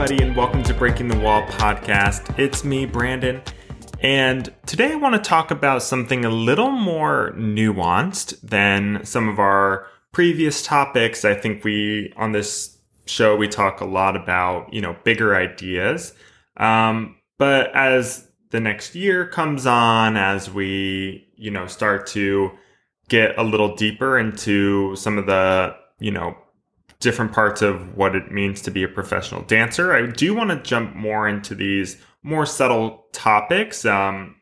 Everybody, and welcome to Breaking the Wall podcast. It's me, Brandon. And today I want to talk about something a little more nuanced than some of our previous topics. I think we, on this show, we talk a lot about, you know, bigger ideas. Um, but as the next year comes on, as we, you know, start to get a little deeper into some of the, you know, different parts of what it means to be a professional dancer, I do want to jump more into these more subtle topics um,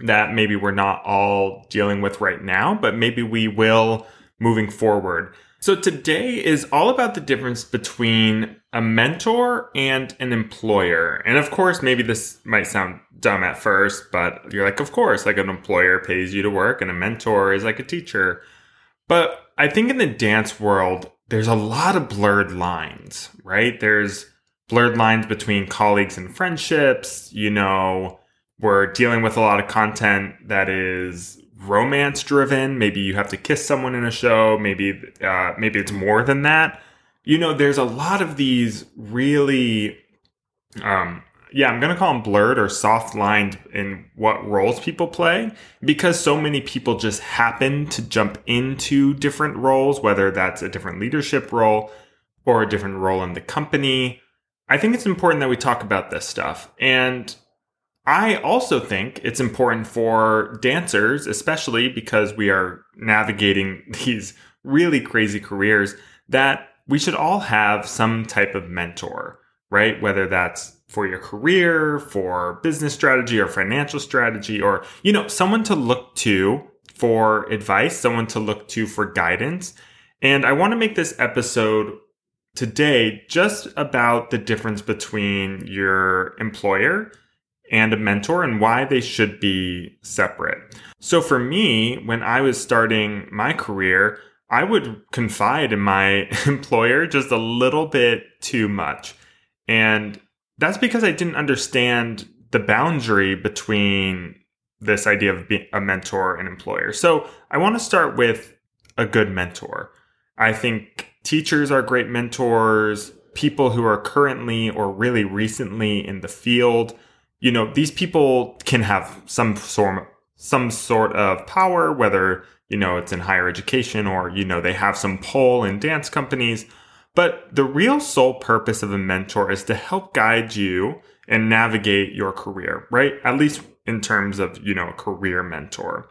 that maybe we're not all dealing with right now, but maybe we will moving forward. So today is all about the difference between a mentor and an employer. And of course, maybe this might sound dumb at first, but you're like, of course, like an employer pays you to work and a mentor is like a teacher. But I think in the dance world, there's a lot of blurred lines, right? There's blurred lines between colleagues and friendships. You know, we're dealing with a lot of content that is romance driven. Maybe you have to kiss someone in a show. Maybe uh, maybe it's more than that. You know, there's a lot of these really, um, yeah, I'm gonna call them blurred or soft lined in what roles people play because so many people just happen to jump into different roles, whether that's a different leadership role or a different role in the company. I think it's important that we talk about this stuff and I also think it's important for dancers, especially because we are navigating these really crazy careers, that we should all have some type of mentor, right? Whether that's for your career, for business strategy or financial strategy, or, you know, someone to look to for advice, someone to look to for guidance. And I want to make this episode today just about the difference between your employer and a mentor and why they should be separate. So for me, when I was starting my career, I would confide in my employer just a little bit too much. And that's because I didn't understand the boundary between this idea of being a mentor and employer. So I want to start with a good mentor. I think teachers are great mentors, people who are currently or really recently in the field you know, these people can have some sort some sort of power, whether you know it's in higher education or you know they have some pull in dance companies. But the real sole purpose of a mentor is to help guide you and navigate your career, right? At least in terms of, you know, a career mentor.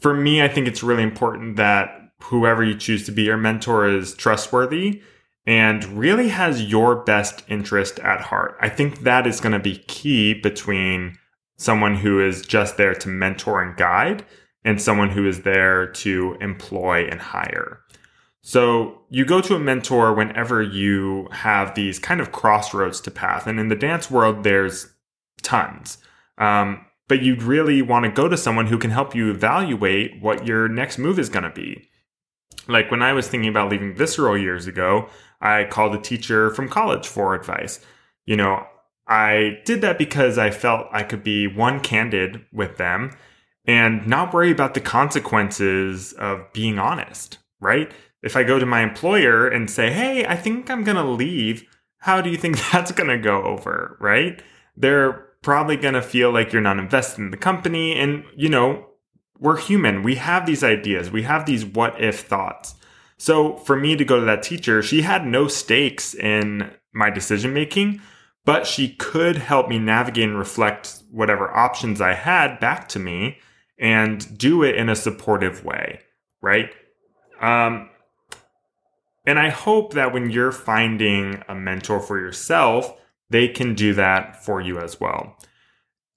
For me, I think it's really important that whoever you choose to be your mentor is trustworthy and really has your best interest at heart. I think that is going to be key between someone who is just there to mentor and guide and someone who is there to employ and hire. So you go to a mentor whenever you have these kind of crossroads to path. And in the dance world, there's tons. Um, but you'd really want to go to someone who can help you evaluate what your next move is going to be. Like when I was thinking about leaving Visceral years ago, I called a teacher from college for advice. You know, I did that because I felt I could be one candid with them and not worry about the consequences of being honest, right? If I go to my employer and say, hey, I think I'm going to leave, how do you think that's going to go over, right? They're probably going to feel like you're not invested in the company. And, you know, we're human. We have these ideas, we have these what if thoughts. So for me to go to that teacher, she had no stakes in my decision making, but she could help me navigate and reflect whatever options I had back to me and do it in a supportive way, right? Um, and I hope that when you're finding a mentor for yourself, they can do that for you as well.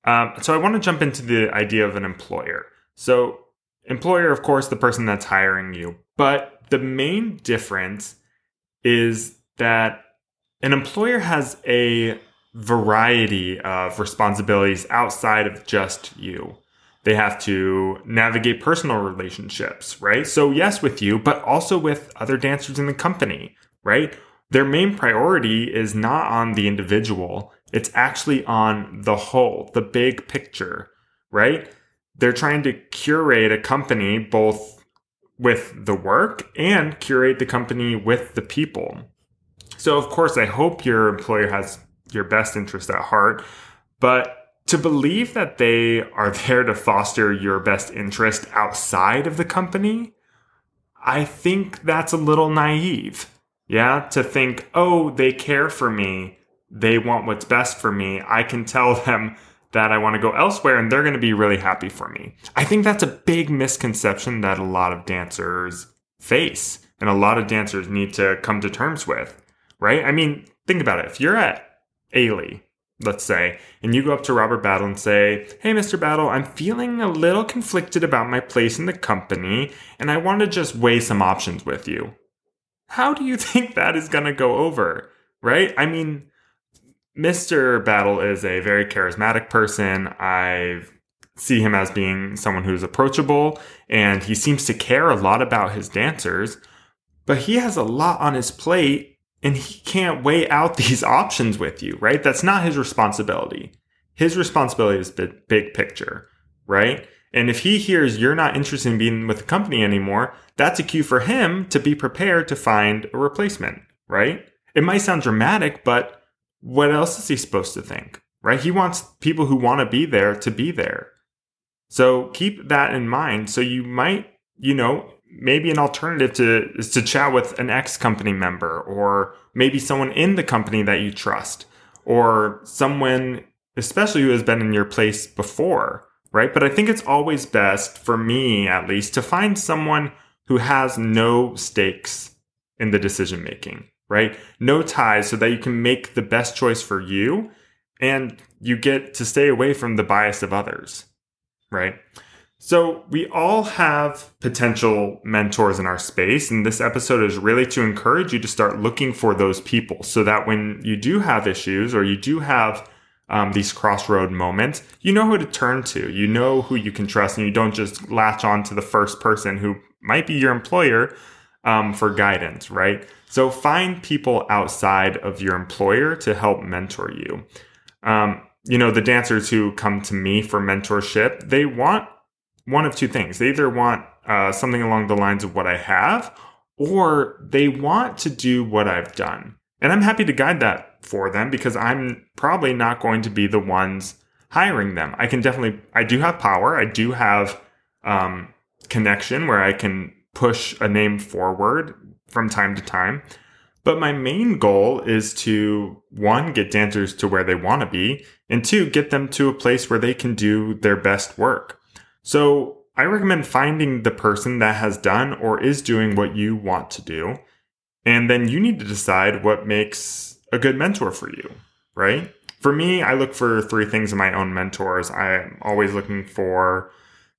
Um, so I want to jump into the idea of an employer. So, employer, of course, the person that's hiring you, but the main difference is that an employer has a variety of responsibilities outside of just you. They have to navigate personal relationships, right? So, yes, with you, but also with other dancers in the company, right? Their main priority is not on the individual, it's actually on the whole, the big picture, right? They're trying to curate a company both with the work and curate the company with the people. So, of course, I hope your employer has your best interest at heart, but to believe that they are there to foster your best interest outside of the company, I think that's a little naive. Yeah, to think, oh, they care for me, they want what's best for me. I can tell them that I want to go elsewhere and they're going to be really happy for me. I think that's a big misconception that a lot of dancers face and a lot of dancers need to come to terms with, right? I mean, think about it. If you're at Ailey, let's say, and you go up to Robert Battle and say, Hey, Mr. Battle, I'm feeling a little conflicted about my place in the company and I want to just weigh some options with you. How do you think that is going to go over, right? I mean, Mr. Battle is a very charismatic person. I see him as being someone who's approachable and he seems to care a lot about his dancers, but he has a lot on his plate and he can't weigh out these options with you, right? That's not his responsibility. His responsibility is big, big picture, right? And if he hears you're not interested in being with the company anymore, that's a cue for him to be prepared to find a replacement, right? It might sound dramatic, but what else is he supposed to think? Right? He wants people who want to be there to be there. So keep that in mind. So you might, you know, maybe an alternative to is to chat with an ex company member or maybe someone in the company that you trust or someone especially who has been in your place before, right? But I think it's always best for me at least to find someone who has no stakes in the decision making right? No ties so that you can make the best choice for you and you get to stay away from the bias of others, right? So, we all have potential mentors in our space, and this episode is really to encourage you to start looking for those people so that when you do have issues or you do have um, these crossroad moments, you know who to turn to. You know who you can trust, and you don't just latch on to the first person who might be your employer um, for guidance, right? So find people outside of your employer to help mentor you. Um, you know, the dancers who come to me for mentorship, they want one of two things. They either want uh, something along the lines of what I have, or they want to do what I've done. And I'm happy to guide that for them because I'm probably not going to be the ones hiring them. I can definitely, I do have power. I do have um, connection where I can push a name forward from time to time. But my main goal is to one, get dancers to where they want to be, and two, get them to a place where they can do their best work. So I recommend finding the person that has done or is doing what you want to do. And then you need to decide what makes a good mentor for you, right? For me, I look for three things in my own mentors. I'm always looking for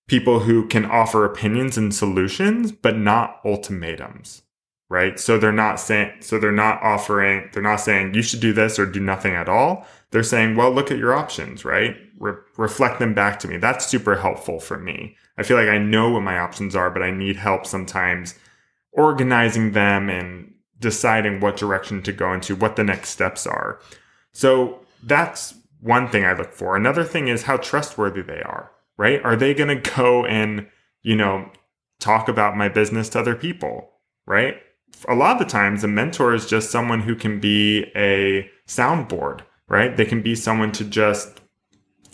people who can offer opinions and solutions, but not ultimatums right? So they're not saying, so they're not offering, they're not saying you should do this or do nothing at all. They're saying, well, look at your options, right? Re- reflect them back to me. That's super helpful for me. I feel like I know what my options are, but I need help sometimes organizing them and deciding what direction to go into, what the next steps are. So that's one thing I look for. Another thing is how trustworthy they are, right? Are they going to go and, you know, talk about my business to other people, right? A lot of the times a mentor is just someone who can be a soundboard, right? They can be someone to just,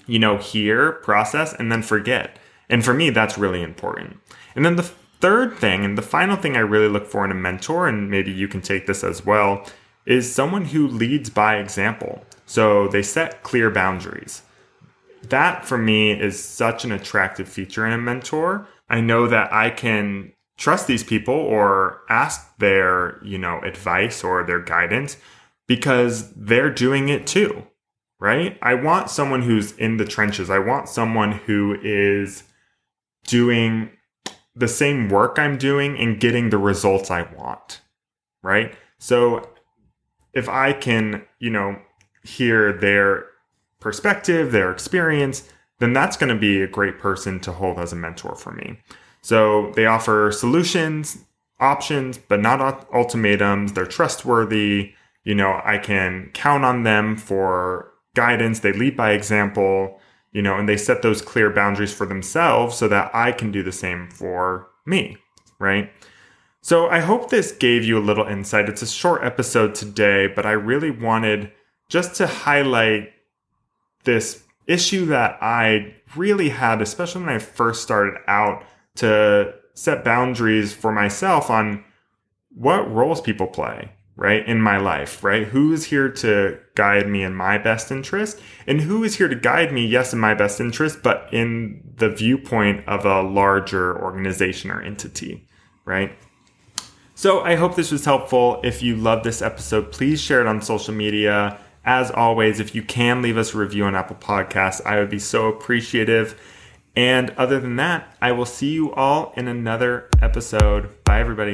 you know, hear, process, and then forget. And for me, that's really important. And then the third thing, and the final thing I really look for in a mentor, and maybe you can take this as well, is someone who leads by example. So they set clear boundaries. That for me is such an attractive feature in a mentor. I know that I can trust these people or ask their, you know, advice or their guidance because they're doing it too, right? I want someone who's in the trenches. I want someone who is doing the same work I'm doing and getting the results I want, right? So if I can, you know, hear their perspective, their experience, then that's going to be a great person to hold as a mentor for me. So they offer solutions, options, but not ultimatums. They're trustworthy. You know, I can count on them for guidance. They lead by example, you know, and they set those clear boundaries for themselves so that I can do the same for me, right? So I hope this gave you a little insight. It's a short episode today, but I really wanted just to highlight this issue that I really had, especially when I first started out, to set boundaries for myself on what roles people play, right, in my life, right? Who is here to guide me in my best interest? And who is here to guide me, yes, in my best interest, but in the viewpoint of a larger organization or entity, right? So I hope this was helpful. If you love this episode, please share it on social media. As always, if you can leave us a review on Apple Podcasts, I would be so appreciative. And other than that, I will see you all in another episode. Bye, everybody.